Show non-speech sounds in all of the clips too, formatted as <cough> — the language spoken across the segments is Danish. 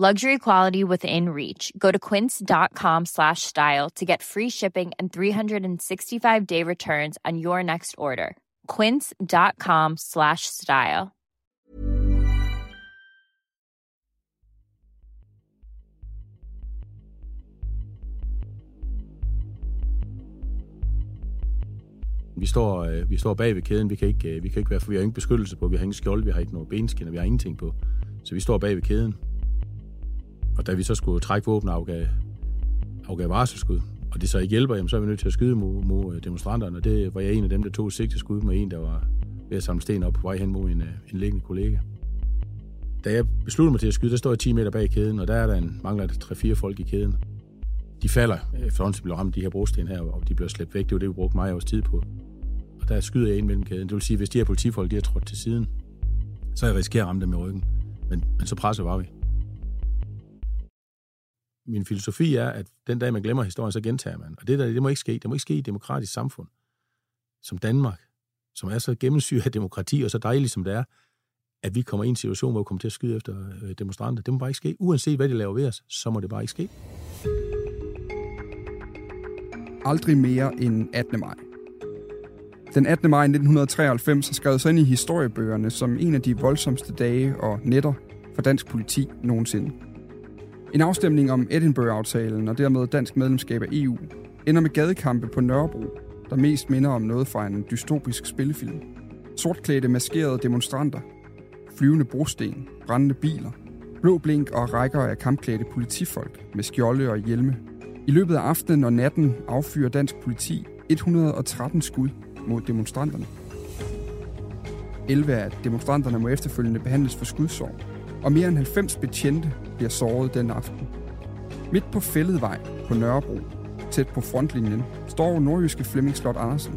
Luxury quality within reach. Go to quince.com slash style to get free shipping and 365 day returns on your next order. Quince.com slash style. Vi står, øh, vi står bag ved kæden. Vi kan ikke, øh, vi kan ikke være, for vi har ingen beskyttelse på. Vi har ingen skjold, vi har ikke noget benskinner, vi har ingenting på. Så vi står bag ved kæden. Og da vi så skulle trække våben og afgav, afgav varselsskud, og det så ikke hjælper, jamen, så er vi nødt til at skyde mod, mod øh, demonstranterne. Og det var jeg en af dem, der tog sigteskud med en, der var ved at samle sten op på vej hen mod en, øh, en liggende kollega. Da jeg besluttede mig til at skyde, der står jeg 10 meter bag kæden, og der er der en, mangler der 3-4 folk i kæden. De falder, øh, efterhånden de bliver ramt de her brosten her, og de bliver slæbt væk. Det var det, vi brugte meget års tid på. Og der skyder jeg ind mellem kæden. Det vil sige, hvis de her politifolk de har trådt til siden, så jeg risikerer at ramme dem i ryggen. Men, men så presser var vi. Min filosofi er, at den dag, man glemmer historien, så gentager man. Og det, der, det må ikke ske. Det må ikke ske i et demokratisk samfund som Danmark, som er så gennemsyret af demokrati, og så dejligt som det er, at vi kommer i en situation, hvor vi kommer til at skyde efter øh, demonstranter. Det må bare ikke ske. Uanset hvad de laver ved os, så må det bare ikke ske. Aldrig mere end 18. maj. Den 18. maj 1993 har skrevet sig ind i historiebøgerne som en af de voldsomste dage og nætter for dansk politi nogensinde. En afstemning om Edinburgh-aftalen og dermed dansk medlemskab af EU ender med gadekampe på Nørrebro, der mest minder om noget fra en dystopisk spillefilm. Sortklædte maskerede demonstranter, flyvende brosten, brændende biler, blå blink og rækker af kampklædte politifolk med skjolde og hjelme. I løbet af aftenen og natten affyrer dansk politi 113 skud mod demonstranterne. 11 af demonstranterne må efterfølgende behandles for skudsår, og mere end 90 betjente bliver såret den aften. Midt på Fælledvej på Nørrebro, tæt på frontlinjen, står nordjyske Flemming Slot Andersen.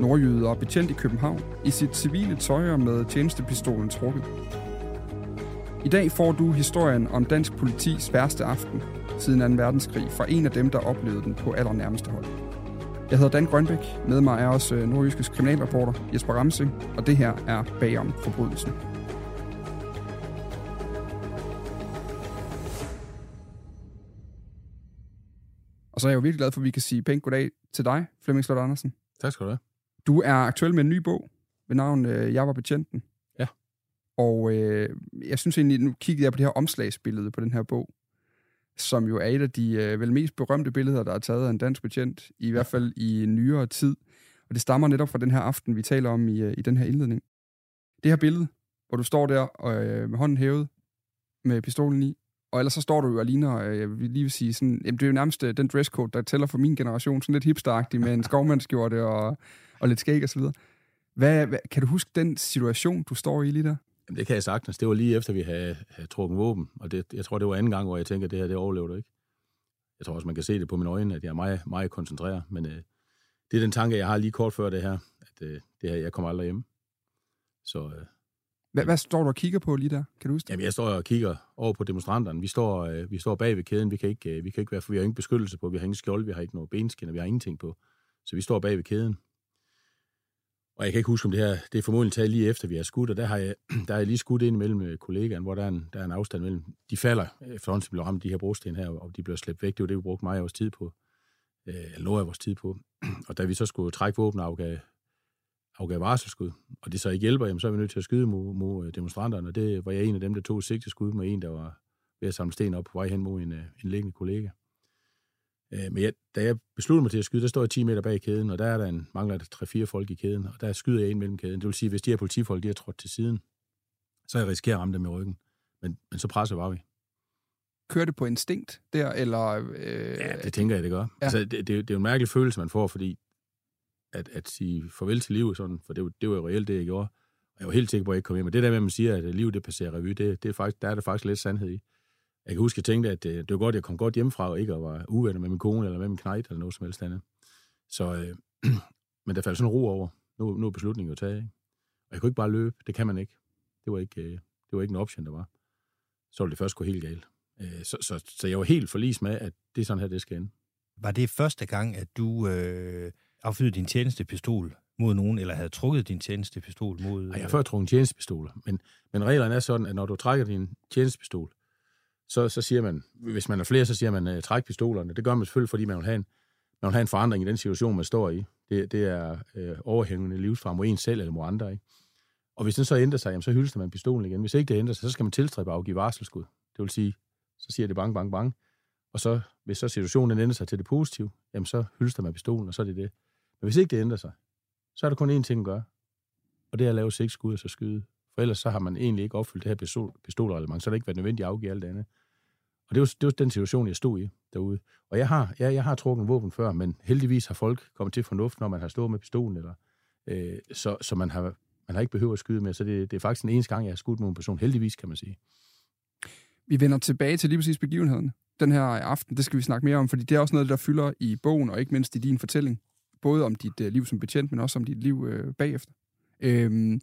Nordjyde og betjent i København i sit civile tøj og med tjenestepistolen trukket. I dag får du historien om dansk politis værste aften siden 2. verdenskrig fra en af dem, der oplevede den på allernærmeste hold. Jeg hedder Dan Grønbæk. Med mig er også øh, nordjyskes kriminalreporter Jesper Ramsing, og det her er Bagom Forbrydelsen. Så er jeg jo virkelig glad for, at vi kan sige pænt goddag til dig, Flemming Slot Andersen. Tak skal du have. Du er aktuel med en ny bog ved navn øh, Jeg var betjenten. Ja. Og øh, jeg synes egentlig, nu kiggede jeg på det her omslagsbillede på den her bog, som jo er et af de øh, vel mest berømte billeder, der er taget af en dansk betjent, i hvert fald i nyere tid. Og det stammer netop fra den her aften, vi taler om i, øh, i den her indledning. Det her billede, hvor du står der og, øh, med hånden hævet, med pistolen i, og ellers så står du jo og ligner, øh, jeg vil lige vil sige, sådan, jamen, det er jo nærmest øh, den dresscode, der tæller for min generation, sådan lidt hipsteragtig med en <laughs> skovmandskjorte og, og lidt skæg og så videre. Hvad, hvad, kan du huske den situation, du står i lige der? Jamen, det kan jeg sagtens. Det var lige efter, vi havde, havde trukket våben, og det, jeg tror, det var anden gang, hvor jeg tænker, at det her, det overlever du ikke. Jeg tror også, man kan se det på mine øjne, at jeg er meget, meget koncentreret, men øh, det er den tanke, jeg har lige kort før det her, at øh, det her, jeg kommer aldrig hjem. Så, øh, hvad, hvad står du og kigger på lige der? Kan du huske det? Jamen, jeg står og kigger over på demonstranterne. Vi står, øh, vi står bag ved kæden. Vi kan, ikke, øh, vi kan ikke være, for vi har ingen beskyttelse på. Vi har ingen skjold, vi har ikke noget benskin, vi har ingenting på. Så vi står bag ved kæden. Og jeg kan ikke huske, om det her, det er formodentlig taget lige efter, vi har skudt, og der har jeg, <clears throat> der har jeg lige skudt ind imellem øh, kollegaen, hvor der er en, der er en afstand mellem. De falder, øh, efterhånden de bliver ramt de her brosten her, og de bliver slæbt væk. Det var det, vi brugte meget af vores tid på. Øh, lå af vores tid på. <clears throat> Og da vi så skulle trække våben og afgav, afgav varselsskud, og det så ikke hjælper, jamen, så er vi nødt til at skyde mod, mod øh, demonstranterne, og det var jeg en af dem, der tog sigteskud med en, der var ved at samle sten op på vej hen mod en, en liggende kollega. Øh, men jeg, da jeg besluttede mig til at skyde, der står jeg 10 meter bag kæden, og der er der en, mangler der 3-4 folk i kæden, og der skyder jeg ind mellem kæden. Det vil sige, hvis de her politifolk, de har trådt til siden, så jeg risikerer at ramme dem i ryggen. Men, men så presser var vi. Kører det på instinkt der, eller... Øh... Ja, det tænker jeg, det gør. Ja. Altså, det, det, det, er jo en mærkelig følelse, man får, fordi at, at sige farvel til livet, sådan, for det, det var jo reelt det, jeg gjorde. Og jeg var helt sikker på, at jeg ikke kom hjem. Men det der med, at man siger, at livet det passerer revy, det, det er faktisk, der er der faktisk lidt sandhed i. Jeg kan huske, at jeg tænkte, at det, det var godt, at jeg kom godt hjemmefra, og ikke var uvenner med min kone, eller med min knejt, eller noget som helst andet. Så, øh, <clears throat> men der faldt sådan ro over. Nu, nu er beslutningen jo taget, ikke? Og jeg kunne ikke bare løbe. Det kan man ikke. Det var ikke, øh, det var ikke en option, der var. Så ville det først gå helt galt. Øh, så, så, så jeg var helt forlis med, at det er sådan her, det skal ende. Var det første gang, at du øh, affyrede din tjenestepistol mod nogen, eller havde trukket din tjenestepistol mod... Nej, jeg har før trukket en tjenestepistol, men, men reglerne er sådan, at når du trækker din tjenestepistol, så, så siger man, hvis man er flere, så siger man, uh, træk pistolerne. Det gør man selvfølgelig, fordi man vil have en, man vil have en forandring i den situation, man står i. Det, det er uh, overhængende livsfar mod en selv eller mod andre. Ikke? Og hvis den så ændrer sig, jamen, så hylder man pistolen igen. Hvis ikke det ændrer sig, så skal man tilstræbe at afgive varselsskud. Det vil sige, så siger det bang, bang, bang. Og så, hvis så situationen ændrer sig til det positive, jamen så hylster man pistolen, og så er det det. Men hvis ikke det ændrer sig, så er der kun én ting at gøre. Og det er at lave seks skud og så skyde. For ellers så har man egentlig ikke opfyldt det her pistol, pistolreglement, så har det ikke været nødvendigt at afgive alt det andet. Og det var, det var den situation, jeg stod i derude. Og jeg har, ja, jeg har trukket en våben før, men heldigvis har folk kommet til fornuft, når man har stået med pistolen, eller, øh, så, så man har, man har ikke behøvet at skyde mere. Så det, det er faktisk den eneste gang, jeg har skudt mod en person. Heldigvis, kan man sige. Vi vender tilbage til lige præcis begivenheden den her aften. Det skal vi snakke mere om, fordi det er også noget, der fylder i bogen, og ikke mindst i din fortælling. Både om dit uh, liv som betjent, men også om dit liv uh, bagefter. Øhm,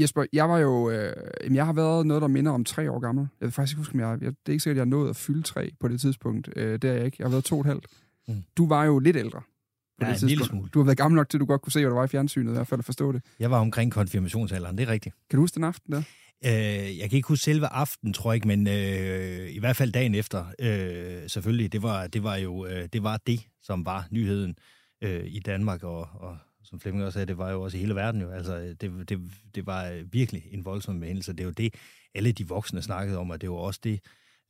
Jesper, jeg var jo... Øh, jeg har været noget, der minder om tre år gammel. Jeg vil faktisk ikke huske, om jeg, jeg... Det er ikke sikkert, at jeg nået at fylde tre på det tidspunkt. Øh, det er jeg ikke. Jeg har været to og et halvt. Mm. Du var jo lidt ældre. På ja, det en lille smule. Du har været gammel nok til, at du godt kunne se, hvad der var i fjernsynet, i hvert fald at forstå det. Jeg var omkring konfirmationsalderen, det er rigtigt. Kan du huske den aften der? Øh, jeg kan ikke huske selve aften, tror jeg ikke, men øh, i hvert fald dagen efter, øh, selvfølgelig, det var, det var jo øh, det, var det, som var nyheden øh, i Danmark, og, og som Flemming også sagde, det var jo også i hele verden jo. Altså, det, det, det var virkelig en voldsom hændelse. Det er jo det, alle de voksne snakkede om, og det var også det,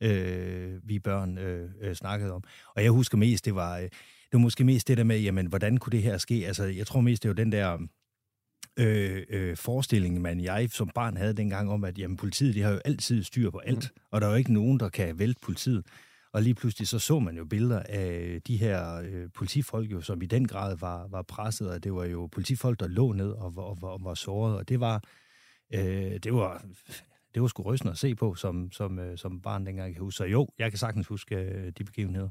øh, vi børn øh, øh, snakkede om. Og jeg husker mest, det var, øh, det var måske mest det der med, jamen, hvordan kunne det her ske? Altså, jeg tror mest, det var den der øh, øh, forestilling, man jeg som barn havde dengang om, at jamen, politiet de har jo altid styr på alt, mm. og der er jo ikke nogen, der kan vælte politiet. Og lige pludselig så så man jo billeder af de her øh, politifolk, jo, som i den grad var, var presset, og det var jo politifolk, der lå ned og, og, og, og var såret, og det var, øh, det var, det var sgu rystende at se på som, som, øh, som barn dengang, jeg kan huske. Så jo, jeg kan sagtens huske øh, de begivenheder.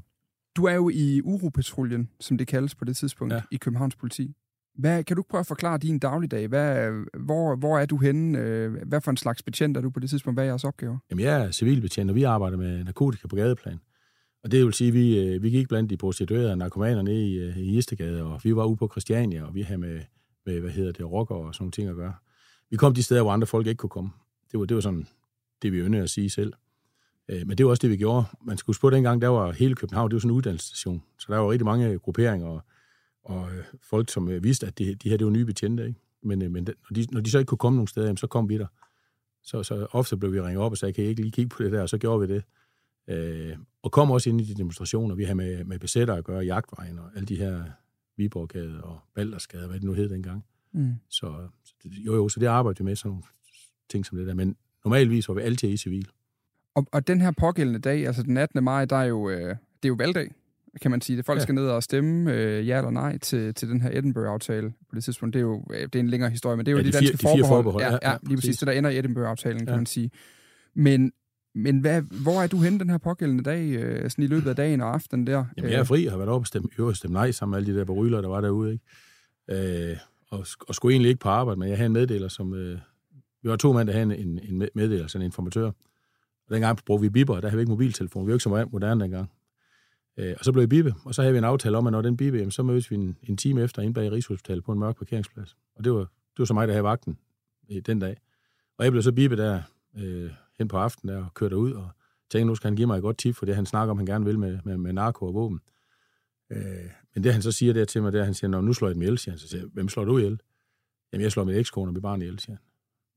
Du er jo i Uropatruljen, som det kaldes på det tidspunkt, ja. i Københavns politi. Hvad, kan du prøve at forklare din dagligdag? Hvad, hvor, hvor er du henne? Øh, hvad for en slags betjent er du på det tidspunkt? Hvad er jeres opgaver? Jamen, jeg er civilbetjent, og vi arbejder med narkotika på gadeplan. Og det vil sige, at vi, øh, vi gik blandt de prostituerede narkomaner nede i, øh, i Istegade, og vi var ude på Christiania, og vi havde med, med hvad hedder det, rocker og sådan nogle ting at gøre. Vi kom de steder, hvor andre folk ikke kunne komme. Det var, det var sådan det, vi ønskede at sige selv. Øh, men det var også det, vi gjorde. Man skulle huske på, dengang, der var hele København, det var sådan en uddannelsesstation. Så der var rigtig mange grupperinger og, og folk, som vidste, at de, de her, det var nye betjente. Ikke? Men, men når, de, når de så ikke kunne komme nogen steder, så kom vi der. Så, så ofte blev vi ringet op og sagde, kan I ikke lige kigge på det der? Og så gjorde vi det. Øh, og kom også ind i de demonstrationer, vi har med, med besætter at gøre, jagtvejen og alle de her Viborggade og Baldersgade, hvad det nu hed dengang. Mm. Så, så jo, jo, så det arbejder vi med, sådan nogle ting som det der. Men normalvis var vi altid i civil. Og, og den her pågældende dag, altså den 18. maj, der er jo, øh, det er jo valgdag, kan man sige. Det folk ja. skal ned og stemme øh, ja eller nej til, til den her Edinburgh-aftale på det tidspunkt. Det er jo øh, det er en længere historie, men det er jo ja, de, de danske fire, de forbehold. forbehold. Ja, ja, lige præcis. Det der ender i Edinburgh-aftalen, kan ja. man sige. Men men hvad, hvor er du henne den her pågældende dag, øh, sådan i løbet af dagen og aftenen der? Jamen, jeg er fri og har været oppe og stemme, øvrigt stemme nej sammen med alle de der beryler, der var derude. Ikke? Øh, og, og skulle egentlig ikke på arbejde, men jeg havde en meddeler, som, øh, vi var to mænd, der havde en, en meddelelse, en informatør. Og dengang brugte vi bipper, der havde vi ikke mobiltelefon. Vi var ikke så moderne dengang. Øh, og så blev vi bippe, og så havde vi en aftale om, at når den bippe, jamen, så mødes vi en, en time efter inde bag Rigshospitalet på en mørk parkeringsplads. Og det var, det var så mig, der havde vagten øh, den dag. Og jeg blev så bippe der øh, hen på aftenen der, og kørte ud og tænkte, nu skal han give mig et godt tip for det, han snakker om, han gerne vil med, med, med narko og våben. Øh, men det han så siger der til mig, det er, han siger, når nu slår jeg dem ihjel, siger han. Så siger hvem slår du ihjel? Jamen, jeg slår mit ekskone og mit barn ihjel, siger han.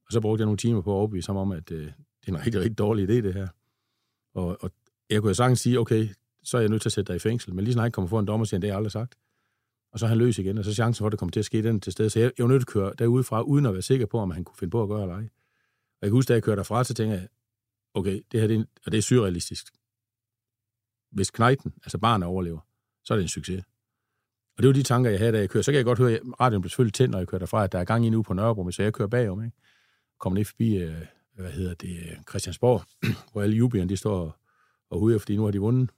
Og så brugte jeg nogle timer på at overbevise ham om, at øh, det er en rigtig, rigtig dårlig idé, det her. Og, og jeg kunne jo sagtens sige, okay, så er jeg nødt til at sætte dig i fængsel. Men lige snart han kommer for en dommer, siger han, det har jeg aldrig sagt. Og så er han løs igen, og så er chancen for, at det kommer til at ske den til stede. Så jeg, jeg var nødt til at køre derudefra, uden at være sikker på, om han kunne finde på at gøre eller ej. Og jeg kan huske, da jeg kørte derfra, så tænkte jeg, okay, det her det er, og det er surrealistisk. Hvis knejten, altså barnet overlever, så er det en succes. Og det var de tanker, jeg havde, da jeg kørte. Så kan jeg godt høre, at radioen blev selvfølgelig tændt, når jeg kører derfra, at der er gang i nu på Nørrebro, så jeg kører bagom. Ikke? Kommer ned forbi, øh, hvad hedder det, Christiansborg, <clears throat> hvor alle jubierne, de står og huder, fordi nu har de vundet.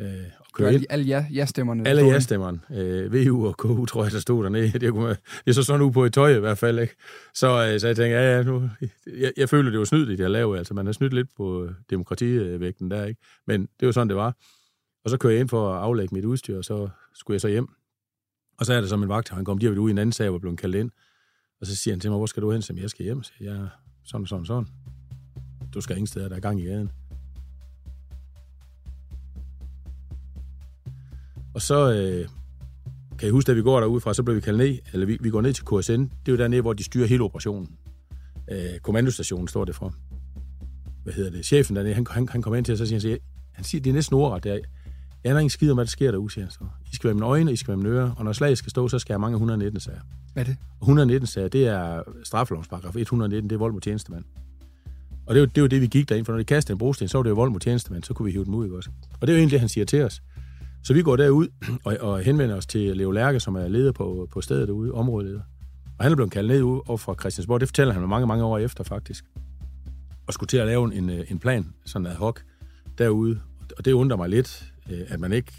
Øh, og kører alle, alle ja, ja-stemmerne? Alle ja-stemmerne. Øh, VU og KU, tror jeg, der stod dernede. Det, kunne, det er så sådan ude på et tøj i hvert fald. Ikke? Så, øh, så jeg tænker, ja, ja, nu, jeg, jeg føler, det var snydt, det har lavet. Altså, man har snydt lidt på demokrativægten der, ikke? Men det var sådan, det var. Og så kører jeg ind for at aflægge mit udstyr, og så skulle jeg så hjem. Og så er det som en vagt, han kom, har ude i en anden sag, hvor blev kaldt ind. Og så siger han til mig, hvor skal du hen? Så jeg skal hjem. Så jeg, sådan, sådan, sådan. Du skal ingen steder, der er gang i gaden. Og så øh, kan jeg huske, at vi går derudfra, så bliver vi kaldt ned, eller vi, vi går ned til KSN. Det er jo dernede, hvor de styrer hele operationen. Øh, kommandostationen står det for. Hvad hedder det? Chefen dernede, han, han, han kommer ind til os og siger, han siger, han siger det er næsten ordret. Jeg aner ikke skid om, hvad der sker derude, siger han så. I skal være mine øjne, I skal være mine ører, og når slaget skal stå, så skal jeg mange 119 sager. Hvad er det? 119 sager, det er straffelovsparagraf 119, det er vold mod tjenestemand. Og det er, jo, det er jo det, vi gik derind, for når de kastede en brosten, så var det jo vold mod tjenestemand, så kunne vi hive dem ud, ikke også? Og det er jo egentlig det, han siger til os. Så vi går derud <clears throat> og, og henvender os til Leo Lærke, som er leder på, på stedet derude, områdeleder. Og han er blevet kaldt ned ud over fra Christiansborg. Det fortæller han mange, mange år efter, faktisk. Og skulle til at lave en, øh, en plan, sådan ad hoc, derude. Og det undrer mig lidt, øh, at man ikke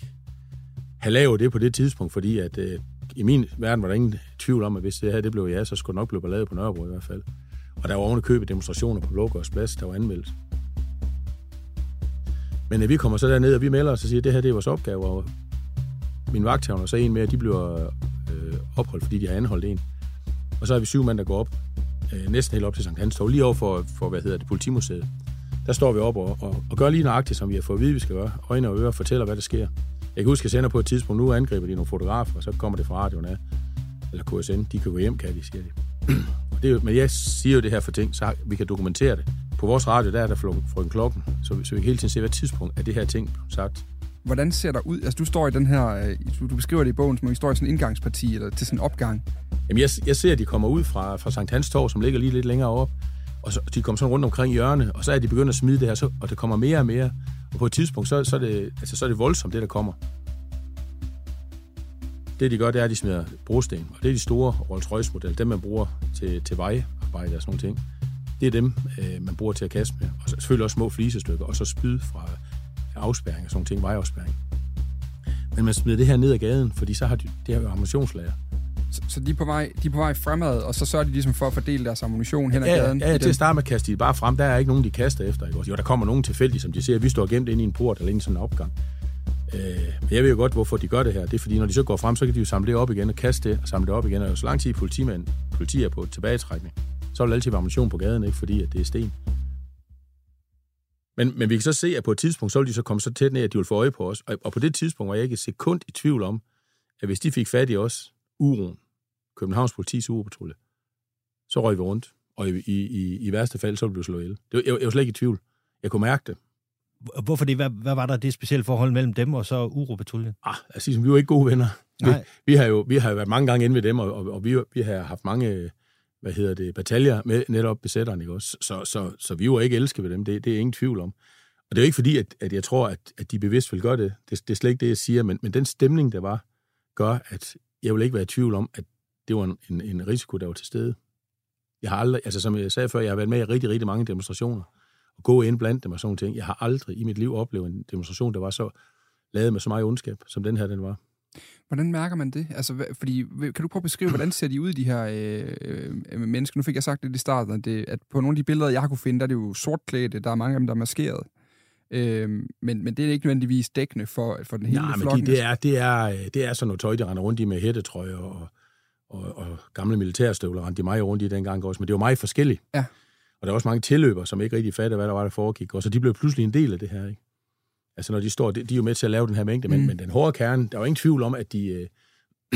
har lavet det på det tidspunkt, fordi at øh, i min verden var der ingen tvivl om, at hvis det her det blev ja, så skulle det nok blive ballade på Nørrebro i hvert fald. Og der var oven købe demonstrationer på Blågårds Plads, der var anmeldt. Men øh, vi kommer så derned, og vi melder os og siger, at det her det er vores opgave, og min vagthavn og så en mere, de bliver øh, opholdt, fordi de har anholdt en. Og så er vi syv mand, der går op, øh, næsten helt op til Sankt Hans Torv, lige over for, for, hvad hedder det, politimuseet. Der står vi op og, og, og gør lige nøjagtigt, som vi har fået at vide, vi skal gøre. Øjne og ører fortæller, hvad der sker. Jeg kan huske, at jeg sender på et tidspunkt, nu angriber de nogle fotografer, og så kommer det fra radioen af. Eller KSN, de kan gå hjem, kan de, siger de det er jo, men jeg siger jo det her for ting, så vi kan dokumentere det. På vores radio, der er der frøken klokken, så, så vi kan hele tiden se, hvad tidspunkt er det her ting sagt. Hvordan ser der ud? Altså, du står i den her, øh, du beskriver det i bogen som, I står i sådan en indgangsparti, eller til sådan en opgang. Jamen, jeg, jeg ser, at de kommer ud fra, fra Sankt Hans Torv, som ligger lige lidt længere op, og så, de kommer sådan rundt omkring hjørnet, og så er de begyndt at smide det her, så, og det kommer mere og mere, og på et tidspunkt, så, så, er, det, altså, så er det voldsomt, det der kommer. Det, de gør, det er, at de smider brosten, og det er de store Rolls-Royce-modeller, dem man bruger til, til vejarbejde og sådan nogle ting. Det er dem, øh, man bruger til at kaste med. Og så selvfølgelig også små flisestykker, og så spyd fra afspærring og sådan nogle ting, vejafspærring. Men man smider det her ned ad gaden, fordi så har de, det her ammunitionslager. Så, så de, er på vej, de er på vej fremad, og så sørger de ligesom for at fordele deres ammunition hen ad ja, gaden? Ja, ja til at starte med at kaste de bare frem. Der er ikke nogen, de kaster efter. Ikke? Jo, der kommer nogen tilfældigt, som de ser, vi står gemt ind i en port eller ind i sådan en opgang. Øh, jeg ved jo godt, hvorfor de gør det her. Det er fordi, når de så går frem, så kan de jo samle det op igen og kaste det og samle det op igen. Og så lang tid politimænd, politi er på tilbagetrækning, så vil der altid være ammunition på gaden, ikke? fordi at det er sten. Men, men vi kan så se, at på et tidspunkt, så vil de så komme så tæt ned, at de vil få øje på os. Og, og på det tidspunkt var jeg ikke et sekund i tvivl om, at hvis de fik fat i os, uroen, Københavns politis uropatrulje, så røg vi rundt. Og i, i, i værste fald, så ville vi slå ihjel. Det, jeg, jeg var slet ikke i tvivl. Jeg kunne mærke det. Hvorfor det? Hvad, hvad var der det specielle forhold mellem dem og så uropatruljen? Ah, altså, vi var ikke gode venner. Nej. Vi, vi, har jo, vi har jo været mange gange inde ved dem, og, og, og vi, vi har haft mange hvad hedder det, bataljer med netop besætteren, ikke også? Så, så, så vi var ikke elskede ved dem, det, det er ingen tvivl om. Og det er jo ikke fordi, at, at jeg tror, at, at de bevidst vil gøre det. det. Det er slet ikke det, jeg siger, men, men den stemning, der var, gør, at jeg vil ikke være i tvivl om, at det var en, en, en risiko, der var til stede. Jeg har aldrig, altså som jeg sagde før, jeg har været med i rigtig, rigtig mange demonstrationer, og gå ind blandt dem og sådan ting. Jeg har aldrig i mit liv oplevet en demonstration, der var så lavet med så meget ondskab, som den her den var. Hvordan mærker man det? Altså, fordi, kan du prøve at beskrive, hvordan ser de ud, de her øh, øh, mennesker? Nu fik jeg sagt lidt i starten, at, det, at på nogle af de billeder, jeg har kunne finde, der er det jo sortklædte, der er mange af dem, der er maskeret. Øh, men, men det er ikke nødvendigvis dækkende for, for den hele Nej, men flokken. de, det, er, det, er, det er sådan noget tøj, de render rundt i med hættetrøjer og, og, og gamle militærstøvler, rendte de mig rundt i dengang også. Men det var meget forskelligt. Ja. Og der er også mange tilløber, som ikke rigtig fatter, hvad der var, der foregik. Og så de blev pludselig en del af det her, ikke? Altså, når de står, de, de er jo med til at lave den her mængde, men, Mm. men den hårde kerne, der var ingen tvivl om, at de, øh,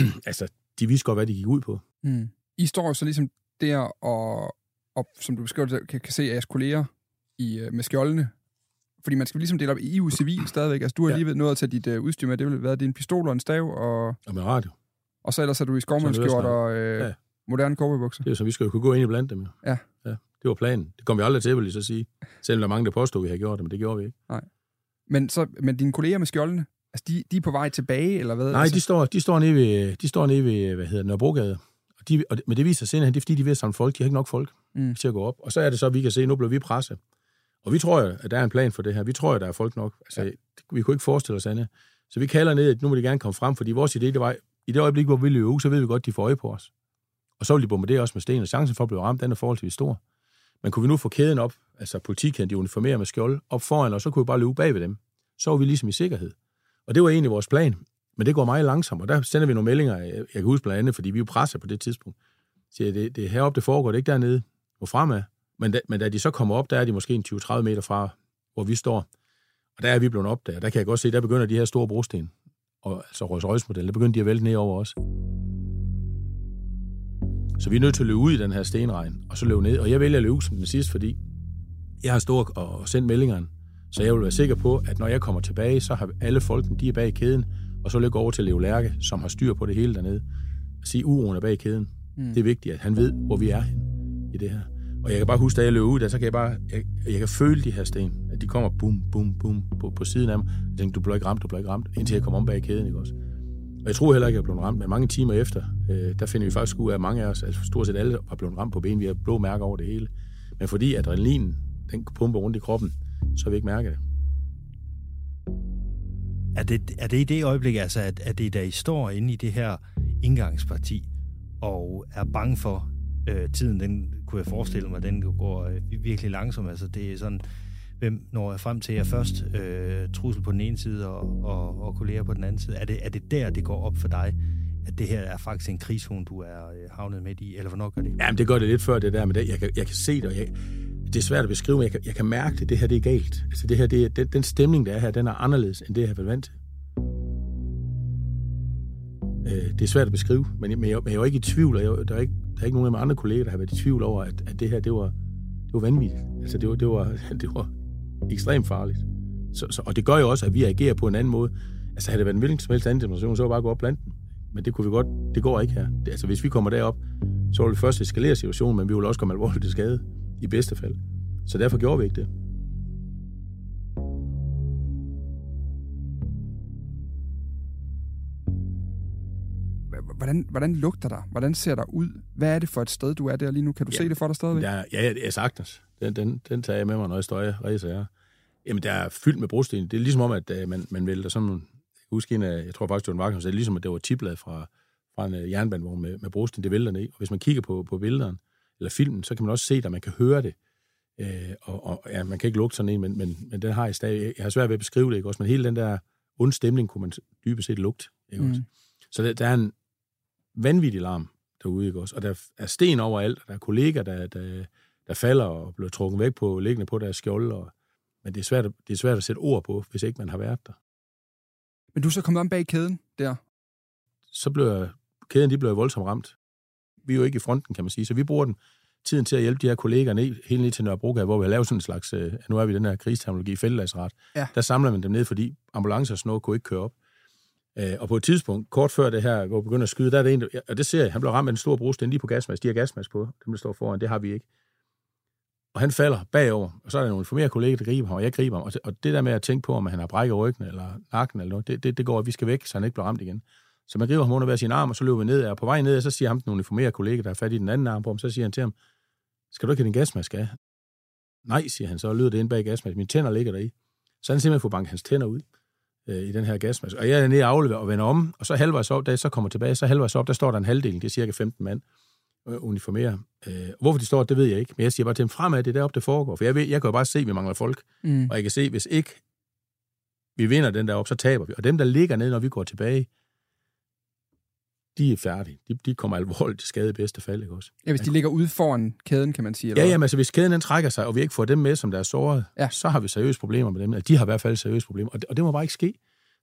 <clears throat> altså, de vidste godt, hvad de gik ud på. Mm. I står så ligesom der og, og som du beskriver, det, kan, kan se jeres kolleger i, øh, med skjoldene. Fordi man skal ligesom dele op i EU civil stadigvæk. Altså, du har Ja. lige ved nået at tage dit øh, udstyr med. Det vil være din pistol og en stav, og, Og med radio. og så ellers er du i skovmandsskjort Så og øh, Ja. moderne cowboybukser. Det er så, vi skal jo kunne gå ind i blandt dem. Jo. Ja. Det var planen. Det kom vi aldrig til, vil jeg så sige. Selvom der er mange, der påstod, at vi havde gjort det, men det gjorde vi ikke. Men, så, men dine kolleger med skjoldene, altså, de, de er på vej tilbage, eller hvad? Nej, altså, de står, de står nede ved, de står nede ved hvad hedder det, Nørrebrogade. Og de, og men det viser sig senere, det er fordi, de er ved at samle folk. De har ikke nok folk Mm. til at gå op. Og så er det så, at vi kan se, at nu bliver vi presset. Og vi tror jo, at der er en plan for det her. Vi tror, at der er folk nok. Altså, ja. vi kunne ikke forestille os andet. Så vi kalder ned, at nu må de gerne komme frem, fordi vores idé, det var, i det øjeblik, hvor vi løber ud, så ved vi godt, at de får øje på os. Og så vil de bombardere os med sten, og chancen for at blive ramt, den er forholdsvis stor. Men kunne vi nu få kæden op, altså politikæden, de uniformerer med skjold, op foran og så kunne vi bare løbe bag ved dem. Så var vi ligesom i sikkerhed. Og det var egentlig vores plan. Men det går meget langsomt, og der sender vi nogle meldinger. Jeg kan huske blandt andet, fordi vi er jo presset på det tidspunkt. Så det, det er heroppe, det foregår, det er ikke dernede. Gå fremad. Men da, men da de så kommer op, der er de måske en 20-30 meter fra, hvor vi står. Og der er vi blevet opdaget. Der kan jeg godt se, der begynder de her store brosten. Og altså Rolls Royce-modellen, der begynder de at vælte ned over os. Så vi er nødt til at løbe ud i den her stenregn, og så løbe ned. Og jeg vælger at løbe ud som den sidste, fordi jeg har stået og sendt meldingerne. Så jeg vil være sikker på, at når jeg kommer tilbage, så har alle folkene, de er bag kæden, og så vil jeg gå over til Leo Lærke, som har styr på det hele dernede, og sige, uroen er bag kæden. Mm. Det er vigtigt, at han ved, hvor vi er henne i det her. Og jeg kan bare huske, da jeg løb ud der, så kan jeg bare, jeg, jeg kan føle de her sten, at de kommer bum, bum, bum på, på siden af mig. Jeg tænkte, du bliver ikke ramt, du bliver ikke ramt, indtil jeg kommer om bag kæden, ikke også? Og jeg tror heller ikke, at jeg blev ramt, men mange timer efter, øh, der finder vi faktisk ud af, at mange af os, altså stort set alle, var blevet ramt på ben. Vi har blå mærker over det hele. Men fordi adrenalin, den pumper rundt i kroppen, så har vi ikke mærket det. Er det, er det i det øjeblik, altså, at, at det der I står inde i det her indgangsparti, og er bange for øh, tiden, den kunne jeg forestille mig, den går øh, virkelig langsomt. Altså, det er sådan, hvem når jeg frem til jer først, øh, trussel på den ene side og, og, og kolleger på den anden side. Er det, er det der, det går op for dig, at det her er faktisk en krigshund, du er øh, havnet midt i, eller hvornår gør det? Jamen, det gør det lidt før det der, men det, jeg, kan, jeg kan se det, og jeg, det er svært at beskrive, men jeg kan, jeg kan mærke det. Det her, det er galt. Altså, det her, det, er- den, den stemning, der er her, den er anderledes, end det, jeg har været vant til. Øh, det er svært at beskrive, men, jeg- men, jeg, men jeg er ikke i tvivl, og jeg, der, er ikke, der er ikke nogen af mine andre kolleger, der har været i tvivl over, at, at det her, det var, det var vanvittigt. Altså, det var, det var, <laughs> det var ekstremt farligt. Så, så, og det gør jo også, at vi agerer på en anden måde. Altså, havde det været en hvilken som helst anden demonstration, så var det bare gå op blandt dem. Men det kunne vi godt, det går ikke her. Det, altså, hvis vi kommer derop, så vil det først eskalere situationen, men vi vil også komme alvorligt til skade, i bedste fald. Så derfor gjorde vi ikke det. Hvordan, hvordan lugter der? Hvordan ser der ud? Hvad er det for et sted, du er der lige nu? Kan du Ja, se det for dig stadigvæk? Ja, ja, er sagtens. Den, den, den tager jeg med mig, når jeg og ræser her. Jamen, der er fyldt med brosten. Det er ligesom om, at uh, man, man vælter sådan nogle... Jeg kan huske en af, jeg tror faktisk, det var en som sagde, ligesom at det var tiblad fra, fra en uh, jernbanevogn med, med brosten. Det vælter ned. Og hvis man kigger på, på billederne, eller filmen, så kan man også se det, og man kan høre det. Uh, og, og ja, man kan ikke lugte sådan en, men, men, men den har jeg stadig. Jeg har svært ved at beskrive det, ikke også? Men hele den der onde stemning kunne man dybest set lugte, ikke Mm. også? Så der, der er en vanvittig larm derude, ikke også? Og der er sten overalt, og der er kolleger, der, der, der falder og bliver trukket væk på, liggende på deres skjold. Og, men det er, svært, at- det er svært at sætte ord på, hvis ikke man har været der. Men du er så kommet om bag kæden der. Så bliver kæden de bliver voldsomt ramt. Vi er jo ikke i fronten, kan man sige, så vi bruger den tiden til at hjælpe de her kolleger ned, helt ned til Nørrebrogade, hvor vi har lavet sådan en slags, øh, nu er vi den her krigsteknologi, feltlagsret. Ja. Der samler man dem ned, fordi ambulancer og sådan noget kunne ikke køre op. Øh, og på et tidspunkt, kort før det her, hvor vi begynder at skyde, der er det en, og det ser jeg, han blev ramt af en stor brosten lige på gasmask. De har gasmask på, dem der står foran, det har vi ikke. Og han falder bagover, og så er der nogle informerede kolleger, der griber ham, og jeg griber ham. Og det- Og det der med at tænke på, om han har brækket ryggen eller nakken eller noget, det, det, det går, at vi skal væk, så han ikke bliver ramt igen. Så man griber ham under hver sin arm, og så løber vi ned, og på vej ned, så siger ham den uniformerede kollega, der er fat i den anden arm på ham, så siger han til ham, skal du ikke have din gasmaske af? Nej, siger han, så lyder det ind bag gasmasken. Mine tænder ligger der i. Så han simpelthen får banket hans tænder ud. øh, i den her gasmaske. Og jeg er nede og afleverer og vender om, og så halvvejs op, da jeg så kommer tilbage, så halvvejs op, der står der en halvdel, det er cirka 15 mand, uniformere. Øh, hvorfor de står, det ved jeg ikke, men jeg siger bare til dem fremad, det er deroppe, det foregår. For jeg, ved, jeg kan jo bare se, at vi mangler folk, Mm. og jeg kan se, hvis ikke vi vinder den der op, så taber vi. Og dem, der ligger nede, når vi går tilbage, de er færdige. De, de kommer alvorligt til skade i bedste fald, ikke også? Ja, hvis de ligger ude foran kæden, kan man sige. eller Ja, jamen, altså hvis kæden den trækker sig, og vi ikke får dem med, som der er såret, Ja. så har vi seriøse problemer med dem. Altså, de har i hvert fald seriøse problemer, og det, og det må bare ikke ske.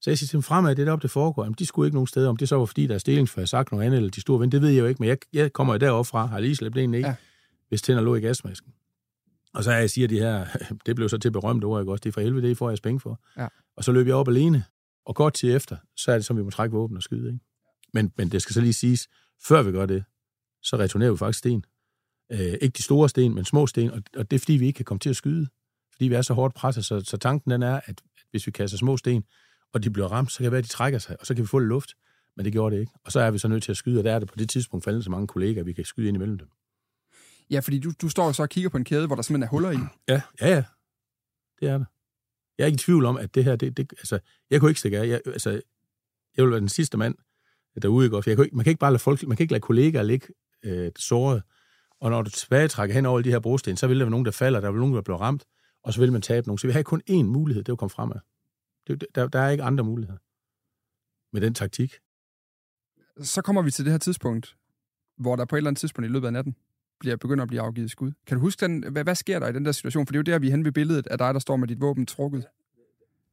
Så jeg siger til dem fremad, det er deroppe, det foregår. Jamen, de skulle ikke nogen steder. Om det så var, fordi der er stilling, for jeg sagt noget andet, eller de store ven, det ved jeg jo ikke, men jeg, jeg kommer jo deroppe fra, har lige slæbt en ned, Ja. hvis tænder lå i gasmasken. Og så er jeg siger de her, <laughs> det blev så til berømt ord, ikke også? Det er for helvede, det får jeg penge for. Ja. Og så løb jeg op alene, og godt tid efter, så er det som, vi må trække våben og skyde, ikke? Men, men det skal så lige siges, før vi gør det, så returnerer vi faktisk sten. Øh, ikke de store sten, men små sten, og, og det er fordi, vi ikke kan komme til at skyde. Fordi vi er så hårdt presset, så, så tanken den er, at hvis vi kaster små sten, og de bliver ramt, så kan det være, at de trækker sig, og så kan vi få lidt luft. Men det gjorde det ikke. Og så er vi så nødt til at skyde, og der er det på det tidspunkt faldet så mange kollegaer, vi kan skyde ind imellem dem. Ja, fordi du, du står så og kigger på en kæde, hvor der simpelthen er huller i. <clears throat> Ja, ja, ja. Det er det. Jeg er ikke i tvivl om, at det her, det, det altså, jeg kunne ikke stikke af. Jeg, altså, jeg vil være den sidste mand derude, ikke? også? Jeg kunne ikke, man kan ikke bare lade folk, man kan ikke lade kollegaer ligge øh, såret. Og når du tilbagetrækker hen over alle de her brosten, så vil der være nogen, der falder, der vil nogen, der bliver ramt, og så vil man tabe nogen. Så vi har kun én mulighed, det er at komme fremad. Det, der, der er ikke andre muligheder med den taktik. Så kommer vi til det her tidspunkt, hvor der på et eller andet tidspunkt i løbet af natten bliver, begynder at blive afgivet skud. Kan du huske, den, hvad, hvad sker der i den der situation? For det er jo der, vi er hen ved billedet af dig, der står med dit våben trukket.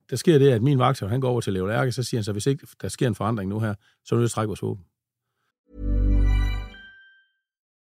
Der sker det, at min vagter, han går over til Leo Lærke, så siger han så, hvis ikke der sker en forandring nu her, så er vi nødt til at trække vores våben.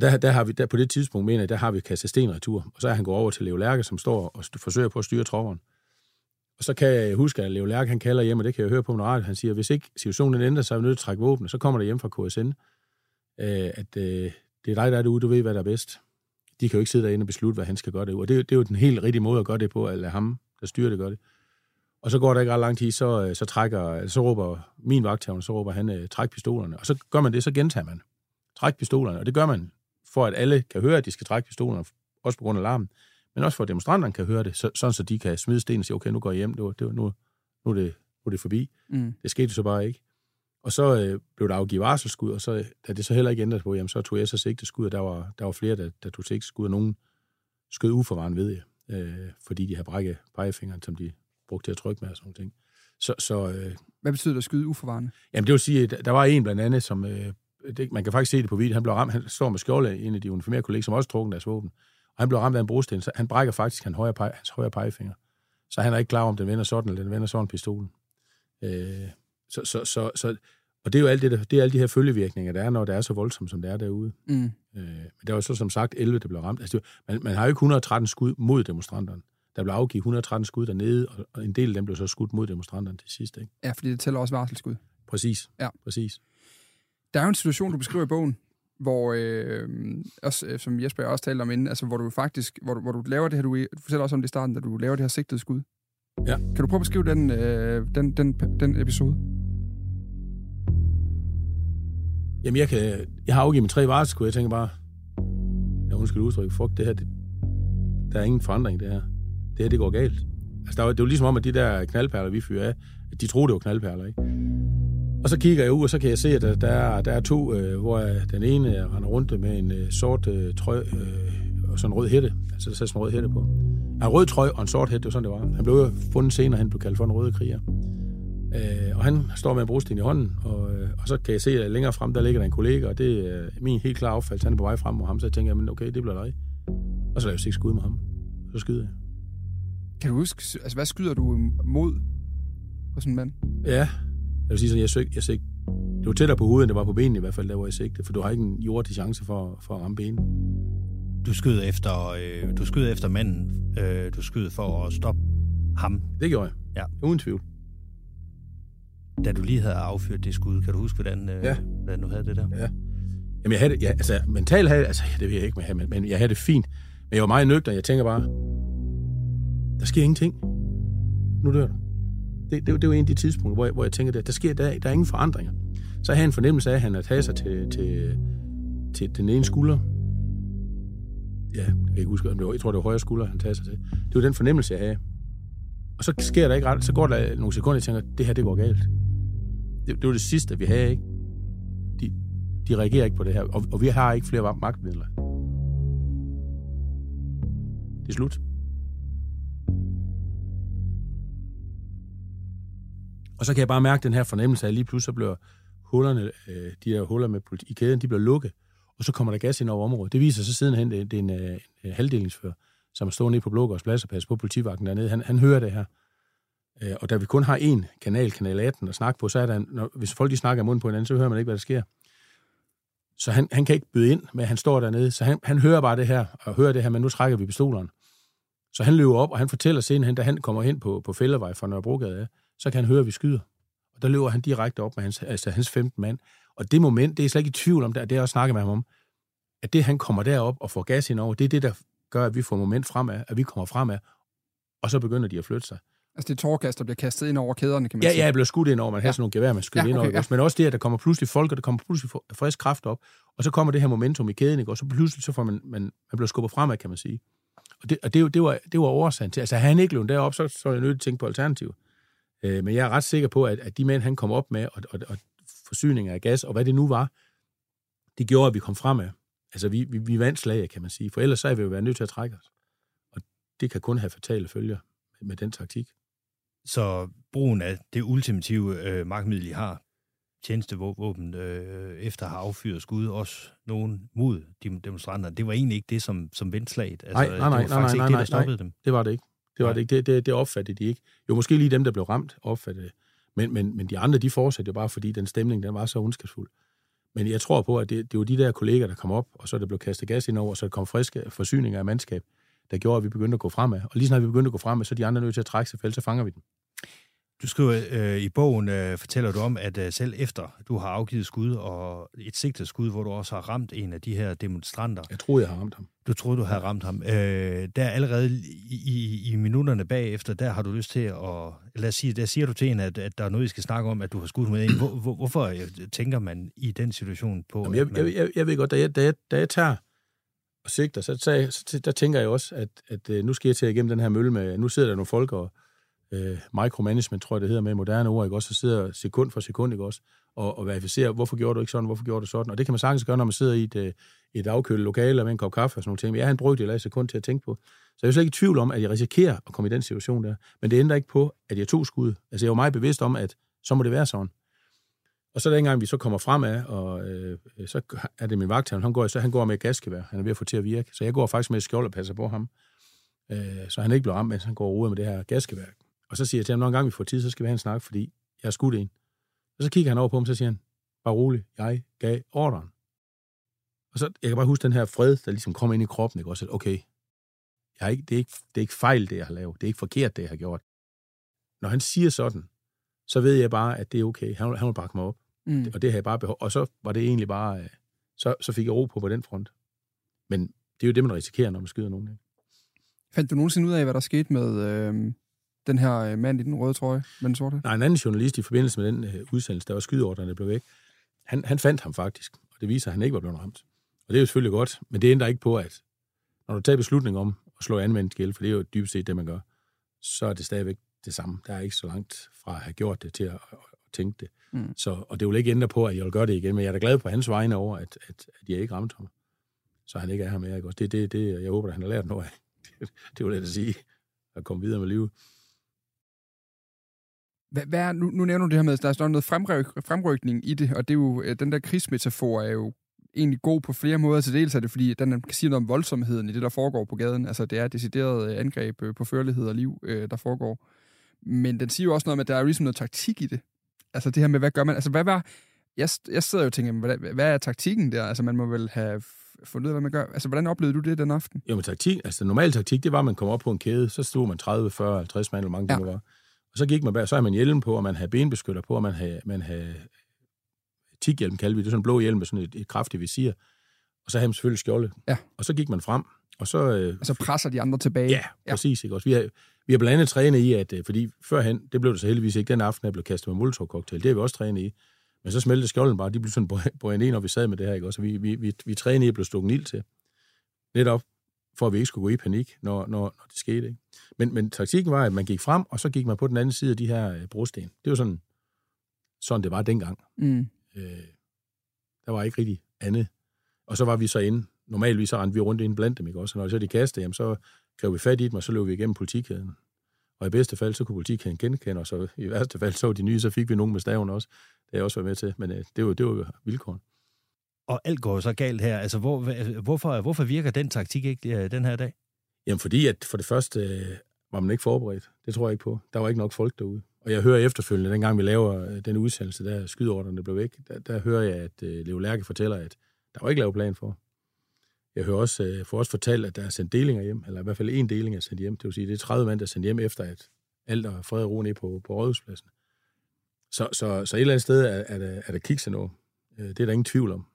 Der, der har vi, der, på det tidspunkt, mener jeg, der har vi kastet sten retur. Og så er han gået over til Leo Lærke, som står og st- forsøger på at styre tropperen. Og så kan jeg huske, at Leo Lærke, han kalder hjem, og det kan jeg høre på min radio, han siger, hvis ikke situationen ændrer sig, så er vi nødt til at trække våben. Så kommer der hjem fra KSN, øh, at øh, det er dig, der er derude, du ved, hvad der er bedst. De kan jo ikke sidde derinde og beslutte, hvad han skal gøre det. Og det, er jo- det er jo den helt rigtige måde at gøre det på, at lade ham, der styrer det, gøre det. Og så går der ikke ret lang tid, så, øh, så, trækker, så råber min vagthavn, så råber han, øh, træk pistolerne. Og så gør man det, så gentager man. Træk pistolerne, og det gør man for at alle kan høre, at de skal trække pistolerne, også på grund af larmen, men også for at demonstranterne kan høre det, så, sådan så de kan smide sten og sige, okay, nu går jeg hjem, det var, det var, nu, nu, er det, nu er det forbi. Mm. Det skete så bare ikke. Og så øh, blev der afgivet varselsskud, og så, da det så heller ikke ændrede på, jamen, så tog jeg så sigteskud, og der var, der var flere, der, der tog sigteskud, og nogen skød uforvarende ved jeg, øh, fordi de har brækket pegefingeren, som de brugte til at trykke med og sådan ting. Så, så øh, Hvad betyder det at skyde uforvarende? Jamen, det vil sige, at der var en blandt andet, som... Øh, det, man kan faktisk se det på video. Han blev ramt. Han står med skjoldet, en af de uniformerede kolleger, som også trukken deres våben. Og han blev ramt af en brosten, så han brækker faktisk hans højre, pege, hans højre pegefinger. Så han er ikke klar om, den vender sådan, eller den vender sådan pistolen. Øh, så, så, så, så, og det er jo alt det, der, det er alle de her følgevirkninger, der er, når det er så voldsomt, som det er derude. Mm. Øh, men der var så som sagt 11, der blev ramt. Altså, man, man har jo ikke 113 skud mod demonstranterne. Der blev afgivet 113 skud dernede, og, og en del af dem blev så skudt mod demonstranterne til sidst. Ikke? Ja, fordi det tæller også varselsskud. Præcis. Ja. Præcis. Der er jo en situation, du beskriver i bogen, hvor, øh, også, øh, som Jesper også talte om inden, altså, hvor du faktisk, hvor du, hvor du laver det her, du, du fortæller også om det i starten, da du laver det her sigtede skud. Ja. Kan du prøve at beskrive den, øh, den, den, den episode? Jamen, jeg, kan, jeg har afgivet mine tre varselsskud. Jeg tænker bare, ja, undskyld udtryk, fuck det her, det, der er ingen forandring, det her. Det her, det går galt. Altså, der var, det var ligesom om, at de der knaldperler, vi fyrer af, at de troede, det var knaldperler, ikke? Og så kigger jeg ud, og så kan jeg se, at der, der, er, der er to, øh, hvor jeg, den ene render rundt med en øh, sort øh, trøje øh, og sådan en rød hætte. Altså, der sætter sådan en rød hætte på. En rød trøje og en sort hætte, det var sådan, det var. Han blev jo fundet senere, han blev kaldt for en røde kriger. Øh, og han står med en brosten i hånden, og, øh, og så kan jeg se, at længere frem, der ligger der en kollega, og det er min helt klare opfattelse. Han er på vej frem mod ham, så jeg tænker, men okay, det bliver dig. Og så laver jeg seks skud med ham. Så skyder jeg. Kan du huske, altså hvad skyder du mod på sådan en mand? Ja, jeg vil sige sådan, jeg, søg, jeg søg, det var tættere på hovedet, end det var på benene i hvert fald, der hvor jeg sigtede, for du har ikke en jordig chance for, for at ramme benen. Du skød efter, øh, du skød efter manden. Øh, du skød for at stoppe ham. Det gjorde jeg. Ja. Uden tvivl. Da du lige havde affyret det skud, kan du huske, hvordan, øh, Ja. hvordan du havde det der? Ja. Jamen, jeg havde det, ja, altså, mentalt havde altså, det ved jeg ikke, med, men, men jeg havde det fint. Men jeg var meget nøgter. Jeg tænker bare, der sker ingenting. Nu dør du. Det, det, det var en af de tidspunkter, hvor jeg, hvor jeg tænker, at der sker, der, der er ingen forandringer. Så havde jeg en fornemmelse af, at han havde taget sig til, til, til den ene skulder. Ja, jeg kan ikke huske, om det var, jeg tror, det var højre skulder, han tager sig til. Det var den fornemmelse, jeg havde. Og så sker der ikke ret, så går der nogle sekunder, jeg tænker, det her, det går galt. Det, det var det sidste, vi havde, ikke? De, de reagerer ikke på det her, og, og vi har ikke flere magtmidler. Det er slut. Og så kan jeg bare mærke den her fornemmelse af, at lige pludselig så bliver hullerne, øh, de her huller med politi- i kæden, de bliver lukket, og så kommer der gas ind over området. Det viser sig sidenhen, det, det er en, øh, en øh, halvdelingsfører, som står nede på Blågårds plads og passer på politivagten dernede. Han, han hører det her. Øh, og da vi kun har én kanal, kanal 18, at snakke på, så er der, en, når, hvis folk de snakker mund munden på hinanden, så hører man ikke, hvad der sker. Så han, han kan ikke byde ind men han står dernede. Så han, han hører bare det her, og hører det her, men nu trækker vi pistolerne. Så han løber op, og han fortæller senere, da han kommer hen på, på Fællevej fra Nørrebrogade, så kan han høre, at vi skyder. Og der løber han direkte op med hans, altså hans 15 mand. Og det moment, det er slet ikke i tvivl om, det, det er også snakket med ham om, at det, han kommer derop og får gas ind over, det er det, der gør, at vi får moment fremad, at vi kommer fremad, og så begynder de at flytte sig. Altså det tårgas, der bliver kastet ind over kæderne, kan man Ja, sige. ja, jeg blev skudt ind over, man har Ja. sådan nogle gevær, man skyder Ja, ind over, okay, ja. men også det, at der kommer pludselig folk, og der kommer pludselig fr- frisk kraft op, og så kommer det her momentum i kæden, ikke? og så pludselig så får man, man, man bliver skubbet fremad, kan man sige. Og det, og det, det, var, det var årsagen til, altså havde han ikke løbet derop, så, så er jeg nødt til at tænke på alternativ. Øh, men jeg er ret sikker på, at, at de mænd, han kom op med, og, og, og forsyninger af gas, og hvad det nu var, det gjorde, at vi kom fremad. Altså, vi, vi, vi vandt slaget, kan man sige, for ellers så er vi jo været nødt til at trække os. Og det kan kun have fatale følger med, den taktik. Så brugen af det ultimative øh, magtmiddel, I har, tjenestevåben, øh, efter at have affyret skud, også nogen mod de demonstranter, det var egentlig ikke det, som, som vendte slaget. Altså, nej, nej, nej, det var nej, faktisk nej, ikke nej, det, der stoppede nej, dem. det var det ikke. Det var det ikke. Det, det, det opfattede de ikke. Jo, måske lige dem, der blev ramt, opfattede det. Men, men, men de andre, de fortsatte jo bare, fordi den stemning, den var så ondskabsfuld. Men jeg tror på, at det, det var de der kolleger, der kom op, og så der blev kastet gas ind over, og så der kom friske forsyninger af mandskab, der gjorde, at vi begyndte at gå fremad. Og lige snart vi begyndte at gå fremad, så er de andre nødt til at trække sig, for ellers så fanger vi dem. Du skriver øh, i bogen, øh, fortæller du om, at øh, selv efter du har afgivet skud, og et sigtet skud, hvor du også har ramt en af de her demonstranter. Jeg troede, jeg har ramt ham. Du troede, du havde ramt ham. Øh, der allerede i, i, i minutterne bagefter, der har du lyst til at... Lad os sige, der siger du til en, at, at der er noget, I skal snakke om, at du har skudt med en. Hvor, hvor, hvorfor øh, tænker man i den situation på... Jamen, jeg, man, jeg, jeg, jeg ved godt, da jeg, da jeg, da jeg tager og sigter, så, så, så der tænker jeg også, at, at øh, nu skal jeg til igennem den her mølle med, nu sidder der nogle folk og øh, micromanagement, tror jeg, det hedder med moderne ord, ikke også, så sidder sekund for sekund, ikke også, og, og verificerer, hvorfor gjorde du ikke sådan, hvorfor gjorde du sådan, og det kan man sagtens gøre, når man sidder i et, øh, et afkølet lokale med en kop kaffe og sådan nogle ting, men jeg har en brygdel af et sekund til at tænke på. Så jeg er slet ikke i tvivl om, at jeg risikerer at komme i den situation der, men det ændrer ikke på, at jeg tog skud. Altså jeg var meget bevidst om, at så må det være sådan. Og så dengang vi så kommer fremad, og øh, så er det min vagthavn, han går, så han går med et gaskevær. Han er ved at få til at virke. Så jeg går faktisk med et skjold og passer på ham. Øh, så han ikke bliver ramt, mens han går og med det her gaskevær. Og så siger jeg til ham, når en gang vi får tid, så skal vi have en snak, fordi jeg har skudt en. Og så kigger han over på ham, så siger han, bare rolig, jeg gav ordren. Og så, jeg kan bare huske den her fred, der ligesom kommer ind i kroppen, ikke? Og så, okay, jeg har ikke, det, er ikke, det er ikke fejl, det jeg har lavet. Det er ikke forkert, det jeg har gjort. Når han siger sådan, så ved jeg bare, at det er okay. Han, han vil bakke mig op. Mm. Og det havde jeg bare behov. Og så var det egentlig bare, øh, så, så fik jeg ro på på den front. Men det er jo det, man risikerer, når man skyder nogen. Ikke? Fandt du nogensinde ud af, hvad der skete med øh, den her øh, mand i den røde trøje med den sorte? Nej, en anden journalist i forbindelse med den øh, udsendelse, der var skydeordrene blev væk, han, han fandt ham faktisk, og det viser, at han ikke var blevet ramt. Og det er jo selvfølgelig godt, men det ændrer ikke på, at når du tager beslutning om at slå anvendt ihjel, for det er jo dybest set det, man gør, så er det stadigvæk det samme. Der er ikke så langt fra at have gjort det til at, at, tænke det. Mm. Så, og det vil ikke ændre på, at jeg vil gøre det igen, men jeg er da glad på hans vegne over, at, at, at jeg ikke ramte ham. Så han ikke er her mere. Ikke? Også det, det, det, jeg håber, at han har lært noget af. <laughs> Det, det var let at sige, at komme videre med livet. Hvad, hvad er, nu, nu nævner du det her med, at der er noget fremryk, fremrykning i det, og det er jo, øh, den der krigsmetafor er jo egentlig god på flere måder. Til dels er det, fordi den kan sige noget om voldsomheden i det, der foregår på gaden. Altså, det er decideret øh, angreb øh, på førlighed og liv, der foregår. Men den siger jo også noget om, at der er jo ligesom noget taktik i det. Altså det her med, hvad gør man? Altså, hvad var... Jeg, jeg sidder jo og tænker, hvad, hvad er taktikken der? Altså, man må vel have fundet ud af, hvad man gør. Altså, hvordan oplevede du det den aften? Jo, men taktik, altså normal taktik, det var, at man kom op på en kæde, så stod man 30, 40, 50 mand, eller mange ja. det var. Og så gik man bag, så havde man hjelm på, og man havde benbeskytter på, og man havde, man havde tighjelm, kaldte vi det, sådan en blå hjelm med sådan et, et kraftigt visir. Og så havde man selvfølgelig skjoldet. Ja. Og så gik man frem, og så... Øh, og så presser de andre tilbage. Ja, ja. præcis. Ikke? Også vi, har, vi har blandt andet trænet i, at øh, fordi førhen, det blev det så heldigvis ikke den aften, jeg blev kastet med molotov-cocktail, det har vi også trænet i. Men så smeltede skjolden bare, de blev sådan brændt ind, når vi sad med det her, ikke? Også vi, vi, vi, vi trænede i at blive stukket ild til. Netop for at vi ikke skulle gå i panik, når, når, når det skete. Ikke? Men, men taktikken var, at man gik frem, og så gik man på den anden side af de her øh, brosten. Det var sådan, sådan det var dengang. Mm. Øh, der var ikke rigtig andet. Og så var vi så inde. Normalvis så rendte vi rundt ind blandt dem, ikke også? Og når så de kastede, jamen, så greb vi fat i dem, og så løb vi igennem politikæden. Og i bedste fald, så kunne politikæden genkende, og så i værste fald, så de nye, så fik vi nogen med staven også. Det har jeg også været med til, men øh, det var, det var vilkåren. Og alt går jo så galt her. Altså, hvor, altså, hvorfor, hvorfor virker den taktik ikke øh, den her dag? Jamen, fordi at for det første øh, var man ikke forberedt. Det tror jeg ikke på. Der var ikke nok folk derude. Og jeg hører efterfølgende, dengang vi laver øh, den udsendelse, der skydorderne blev væk, der, der hører jeg, at øh, Leo Lærke fortæller, at der var ikke lavet plan for. Jeg hører også, øh, for også fortalt, at der er sendt delinger hjem, eller i hvert fald en deling er sendt hjem. Det vil sige, det er 30 mand, der er sendt hjem efter, at alt er fred og ro ned på, på rådhuspladsen. Så, så, så et eller andet sted er, er, der, er der kikset noget. Øh, det er der ingen tvivl om.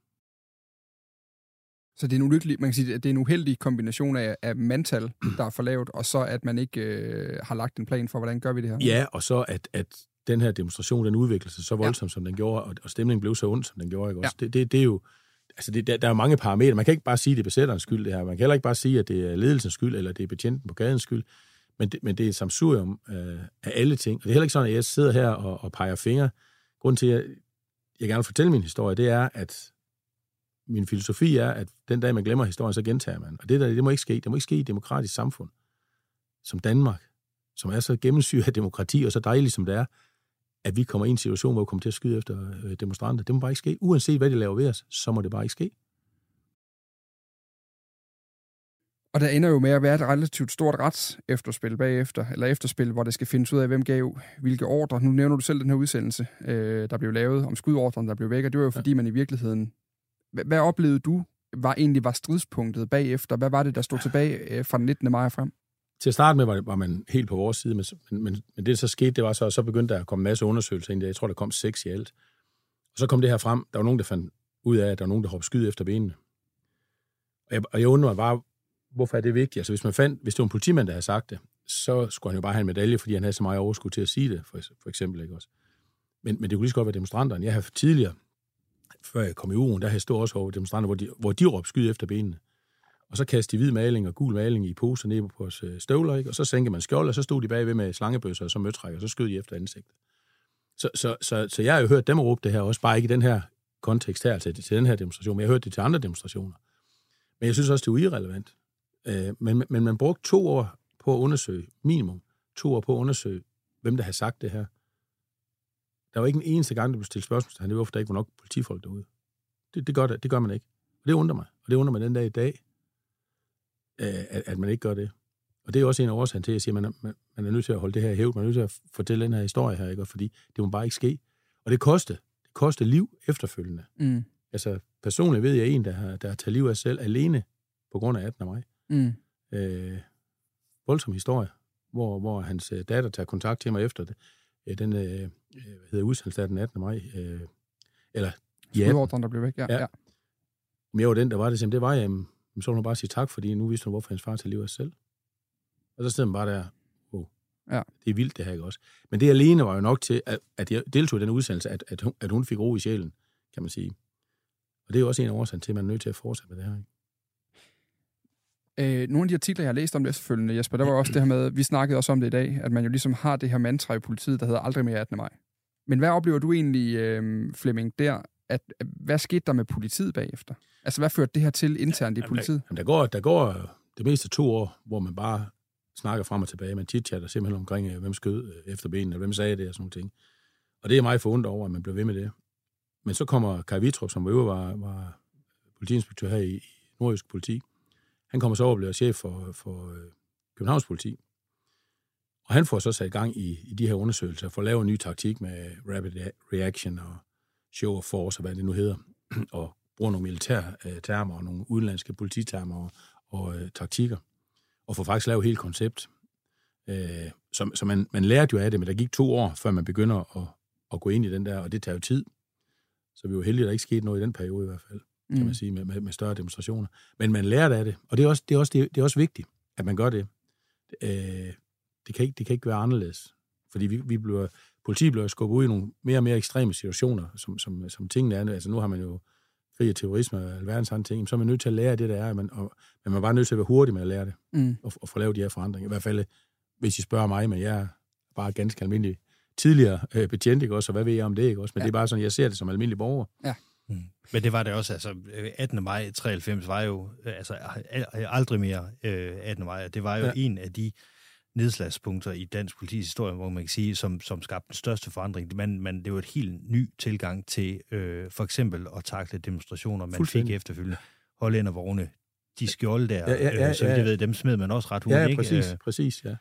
Så det er en ulykkelig, man kan sige, at det er en uheldig kombination af, af mandtal, der er for lavt, og så at man ikke øh, har lagt en plan for, hvordan gør vi det her? Ja, og så at, at den her demonstration, den udviklede sig så voldsomt, ja. som den gjorde, og, og stemningen blev så ond, som den gjorde. Ikke? Også? Ja. Det, det, det er jo, altså det, der, der er mange parametre. Man kan ikke bare sige, at det er besætterens skyld, det her. Man kan heller ikke bare sige, at det er ledelsens skyld, eller det er betjenten på gadens skyld. Men det, men det er et samsurium øh, af alle ting. Og det er heller ikke sådan, at jeg sidder her og, og peger fingre. Grunden til, at jeg, jeg gerne vil fortælle min historie, det er, at min filosofi er, at den dag, man glemmer historien, så gentager man. Og det, der, det må ikke ske. Det må ikke ske i et demokratisk samfund som Danmark, som er så gennemsyret af demokrati og så dejligt, som det er, at vi kommer i en situation, hvor vi kommer til at skyde efter øh, demonstranter. Det må bare ikke ske. Uanset hvad de laver ved os, så må det bare ikke ske. Og der ender jo med at være et relativt stort rets efterspil bagefter, eller efterspil, hvor det skal findes ud af, hvem gav hvilke ordre. Nu nævner du selv den her udsendelse, øh, der blev lavet om skudordren, der blev væk, og det var jo fordi, man i virkeligheden hvad oplevede du var egentlig var stridspunktet bagefter? Hvad var det, der stod tilbage øh, fra den 19. maj frem? Til at starte med var, var man helt på vores side, men, men, men det, der så skete, det var så, så begyndte der at komme en masse undersøgelser ind. Jeg tror, der kom seks i alt. Og så kom det her frem. Der var nogen, der fandt ud af, at der var nogen, der hoppede skyd efter benene. Og jeg, og jeg undrer mig bare, hvorfor er det vigtigt? Altså, hvis man fandt, hvis det var en politimand, der havde sagt det, så skulle han jo bare have en medalje, fordi han havde så meget overskud til at sige det, for, for eksempel. Ikke også? Men, men det kunne lige så godt være demonstranterne. Jeg har tidligere før jeg kom i ugen, der havde jeg stået også over demonstranter, hvor de, hvor de råbte skyd efter benene. Og så kastede de hvid maling og gul maling i poser ned på vores øh, støvler, ikke? og så sænkede man skjold, og så stod de bagved med slangebøsser og så møtrækker, og så skød de efter ansigtet. Så, så, så, så jeg har jo hørt dem råbe det her, også bare ikke i den her kontekst her, til, til den her demonstration, men jeg har hørt det til andre demonstrationer. Men jeg synes også, det er irrelevant. Øh, men, men man brugte to år på at undersøge, minimum to år på at undersøge, hvem der har sagt det her. Der var ikke en eneste gang, der blev stillet spørgsmål det var, der ikke var nok politifolk derude. Det, det, gør, det, det gør man ikke. Og det undrer mig. Og det undrer mig den dag i dag, øh, at, at man ikke gør det. Og det er også en af årsagen til, at jeg siger, at man, man, man er nødt til at holde det her i hævd. Man er nødt til at fortælle den her historie her, ikke? fordi det må bare ikke ske. Og det koster. Det koster liv efterfølgende. Mm. Altså, personligt ved jeg en, der har, der har taget liv af sig selv alene på grund af 18 af mig. Mm. Øh, voldsom historie, hvor, hvor hans øh, datter tager kontakt til mig efter det den øh, øh, hvad hedder udsendelse af den 18. maj. Øh, eller ja. Skudordren, der blev væk, ja. ja. ja. Men jeg var den, der var det, så det var jeg, så må hun bare sige tak, fordi nu vidste hun, hvorfor hans far tager livet af sig selv. Og så stod man bare der, oh, ja. det er vildt det her, ikke også? Men det alene var jo nok til, at, at jeg deltog i den udsendelse, at, at, hun, at hun fik ro i sjælen, kan man sige. Og det er jo også en af årsagen til, at man er nødt til at fortsætte med det her, ikke? Øh, nogle af de artikler, jeg har læst om det efterfølgende, Jesper, der var også <clears throat> det her med, vi snakkede også om det i dag, at man jo ligesom har det her mantra i politiet, der hedder aldrig mere 18. maj. Men hvad oplever du egentlig, øh, Flemming, der? At, hvad skete der med politiet bagefter? Altså, hvad førte det her til internt ja, i politiet? Der, der, går, der går det meste to år, hvor man bare snakker frem og tilbage. Man chit-chatter simpelthen omkring, øh, hvem skød øh, efter benene, hvem sagde det og sådan noget ting. Og det er meget forundret over, at man bliver ved med det. Men så kommer Kai Vitrup, som var, var politiinspektør her i, i Nordjysk Politi, han kommer så over og bliver chef for, for øh, Københavns politi. Og han får så sat i gang i, i de her undersøgelser for at lave en ny taktik med rapid reaction og show of force og hvad det nu hedder. <clears throat> og bruger nogle militære øh, termer og nogle udenlandske polititermer og, og øh, taktikker, og får faktisk lavet helt koncept. Øh, så så man, man lærte jo af det, men der gik to år, før man begynder at, at gå ind i den der, og det tager jo tid. Så vi var heldige, at der ikke skete noget i den periode i hvert fald, kan Mm. man sige, med, med, med større demonstrationer. Men man lærte af det, og det er også, det er også, det er også vigtigt, at man gør det. Øh, det, kan ikke, det kan ikke være anderledes. Fordi vi, vi bliver, politiet bliver skubbet ud i nogle mere og mere ekstreme situationer, som, som, som tingene er. Altså nu har man jo krig og terrorisme og alverdens andre ting, så er man nødt til at lære det, der er, men, og, men man er bare nødt til at være hurtig med at lære det, Mm. og, og få lavet de her forandringer. I hvert fald, hvis I spørger mig, men jeg er bare ganske almindelig tidligere øh, betjent, ikke også, og hvad ved jeg om det, ikke også? Men ja. det er bare sådan, jeg ser det som almindelig borger. Ja. Mm. Men det var det også, altså øh, 18. maj 93 var jo øh, altså al- aldrig mere øh, 18. maj, og det var jo Ja. ja. en af de nedslagspunkter i dansk politis historie, hvor man kan sige, som, som skabte den største forandring. Man, man, det var et helt ny tilgang til øh, for eksempel at takle demonstrationer, man fik efterfølgende. Hollændervogne, de skjolde der, Ja, ja, ja, øh, så ja. jeg ved, dem smed man også ret hurtigt, Ja, ikke? præcis, Øh, præcis, ja.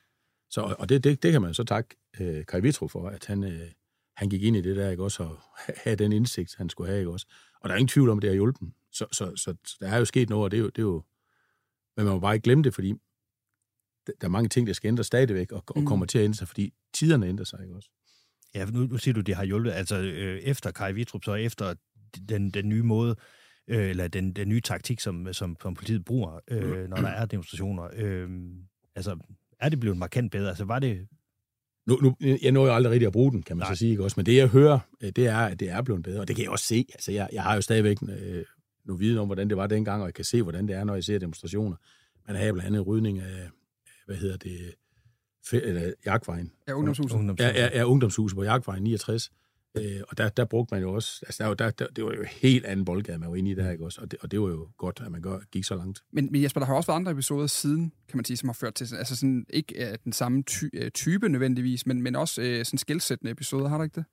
Så, og det, det, det kan man så takke øh, Kai Vitro for, at han, øh, han gik ind i det der, ikke også, og havde den indsigt, han skulle have, ikke også. Og der er ingen tvivl om, at det har hjulpet. Så, så, så, så der er jo sket noget, og det er jo, det er jo men man må bare ikke glemme det, fordi der er mange ting, der skal ændre stadigvæk, og, og Mm. kommer til at ændre sig, fordi tiderne ændrer sig, ikke også. Ja, nu, nu siger du, det har hjulpet. Altså øh, efter Kai Vitrup, så efter den, den nye måde, øh, eller den, den nye taktik, som, som, som politiet bruger, øh, når der er demonstrationer, øh, altså er det blevet markant bedre? Altså var det... Nu, nu, jeg når jo aldrig rigtig at bruge den, kan man Nej. så sige, ikke også? Men det, jeg hører, øh, det er, at det er blevet bedre, og det kan jeg også se. Altså, jeg, jeg har jo stadigvæk øh, noget viden om, hvordan det var dengang, og jeg kan se, hvordan det er, når jeg ser demonstrationer. Man har blandt andet rydning af, hvad hedder det, eller, Jagtvejen. Ja, ungdomshuset. Ja, ja, ja, ungdomshuset på Jagtvejen 69. Øh, og der, der brugte man jo også, altså der, var- der, der, det var jo en helt anden boldgade, man var inde i der, ikke også? Og det, og det var jo godt, at man gør, gik så langt. Men, men Jesper, der har også været andre episoder siden, kan man sige, som har ført til, altså sådan, ikke øh, den samme ty, øh, type nødvendigvis, men, men også øh, sådan skældsættende episoder, har der ikke det?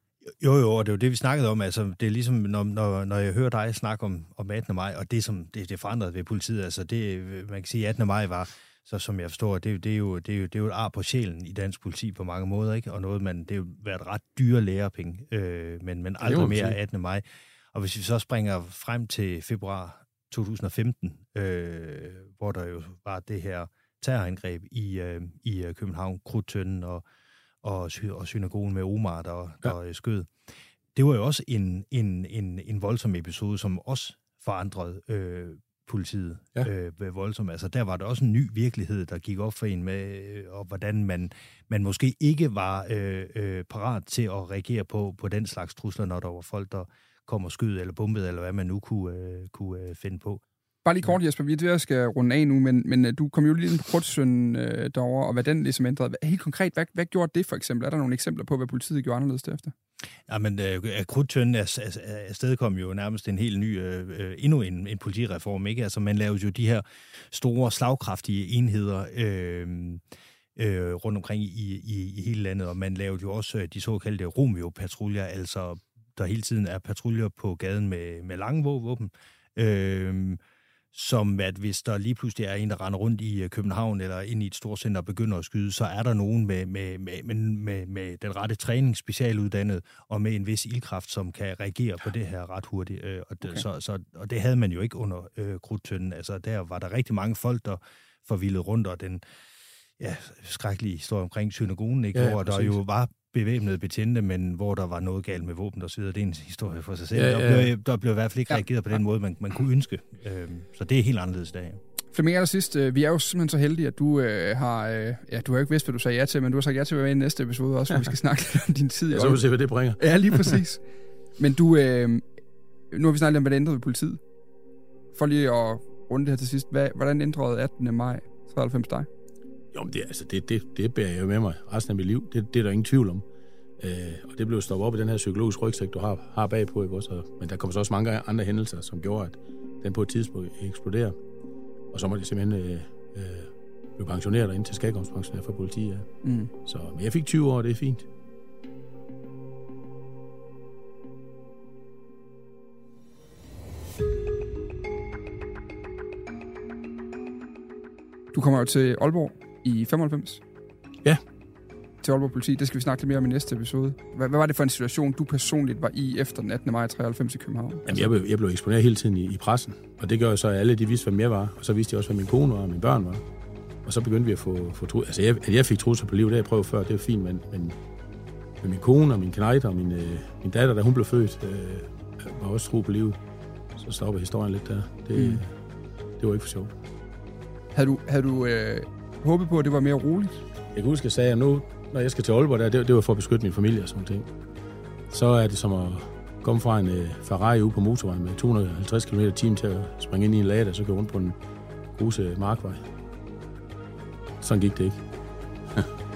Jo, jo, og det er jo det, vi snakkede om. Altså, det er ligesom, når, når, når jeg hører dig snakke om, om 18. maj, og det, som det, det forandrede ved politiet, altså det, man kan sige, 18. maj var, så som jeg forstår, det, det, er jo, det, er jo, det er jo et ar på sjælen i dansk politi på mange måder, ikke? Og noget, man, det har jo været ret dyre lærepenge, øh, men, men aldrig mere sige. 18. maj. Og hvis vi så springer frem til februar 2015, øh, hvor der jo var det her terrorangreb i, øh, i øh, København, Krudtønden og, og, og synagogen med Omar, der, der ja. skød. Det var jo også en, en, en, en voldsom episode, som også forandrede øh, politiet Ja. øh, voldsomt. Altså der var der også en ny virkelighed, der gik op for en med, øh, og hvordan man, man måske ikke var øh, øh, parat til at reagere på, på den slags trusler, når der var folk, der kom og skød eller bombede, eller hvad man nu kunne, øh, kunne øh, finde på. Bare lige kort, Jesper, vi er ved at skal runde af nu, men, men øh, du kom jo lige ind på Krudtsøn øh, derovre, og hvad den ligesom ændrede. Hvad- Helt konkret, hvad, hvad gjorde det for eksempel? Er der nogle eksempler på, hvad politiet gjorde anderledes derefter? Ja, men øh, Krudtønden er, er, er afsted kom jo nærmest en helt ny, øh, øh, endnu en, en politireform, ikke? Altså, man lavede jo de her store, slagkraftige enheder øh, øh, rundt omkring i, i, i hele landet, og man lavede jo også øh, de såkaldte Romeo-patruljer, altså der hele tiden er patruljer på gaden med, med lange våben, øh, som at hvis der lige pludselig er en, der render rundt i øh, København eller ind i et stort center og begynder at skyde, så er der nogen med, med, med, med, med, den rette træning, specialuddannet og med en vis ildkraft, som kan reagere på det her ret hurtigt. Øh, Og det, Okay. så, så, og det havde man jo ikke under øh, Krudtønden. Altså der var der rigtig mange folk, der forvildede rundt, og den ja, skrækkelige historie omkring synagogen, ikke? Ja, ja, hvor der jo var bevæbnede betjente, men hvor der var noget galt med våben og så videre. Det er en historie for sig selv. Ja, Ja. Der, blev, der blev i hvert fald ikke Ja. reageret på den måde, man, man kunne ønske. Øhm, så det er helt anderledes i dag. Flemming, allersidst, øh, vi er jo simpelthen så heldige, at du øh, har, øh, ja, du har jo ikke vidst, hvad du sagde ja til, men du har sagt ja til at være med i næste episode også, hvor vi skal <laughs> snakke lidt om din tid. så vil vi se, hvad det bringer. Ja, lige præcis. Men du, øh, nu har vi snakket lidt om, hvad det ændrede ved politiet. For lige at runde det her til sidst. Hvad, hvordan ændrede 18. maj 93 dig? Jo, men det, altså, det, det, det bærer jeg jo med mig resten af mit liv. Det, det er der ingen tvivl om. Øh, og det blev stoppet op i den her psykologiske rygsæk, du har, har bagpå. Ikke også? Og, men der kommer så også mange andre hændelser, som gjorde, at den på et tidspunkt eksploderer. Og så må det simpelthen øh, øh, blive pensioneret og ind til skægomspensioneret for politiet. Ja. Mm. Så, men jeg fik 20 år, det er fint. Du kommer jo til Aalborg i 95. Ja. til Aalborg Politi. Det skal vi snakke lidt mere om i næste episode. Hvad, hvad var det for en situation, du personligt var i efter den 18. maj 93 i København? Jamen, jeg, blev, jeg blev eksponeret hele tiden i, i pressen, og det gør jo så, at alle de vidste, hvem jeg var, og så vidste de også, hvad min kone var og mine børn var. Og så begyndte vi at få, få tru- Altså, jeg, at jeg fik trusser på livet, det jeg prøvet før, det er fint, men, men med min kone og min knejt og min, øh, min datter, da hun blev født, øh, var også tro på livet. Så stopper historien lidt der. Det, mm. det var ikke for sjovt. Havde du, havde du øh, håbet på, at det var mere roligt? Jeg kan huske, at jeg sagde, at nu, når jeg skal til Aalborg, der, det, det var for at beskytte min familie og sådan ting. Så er det som at komme fra en uh, Ferrari ude på motorvejen med 250 km i til at springe ind i en lade, og så gå rundt på en gruse markvej. Sådan gik det ikke. <laughs>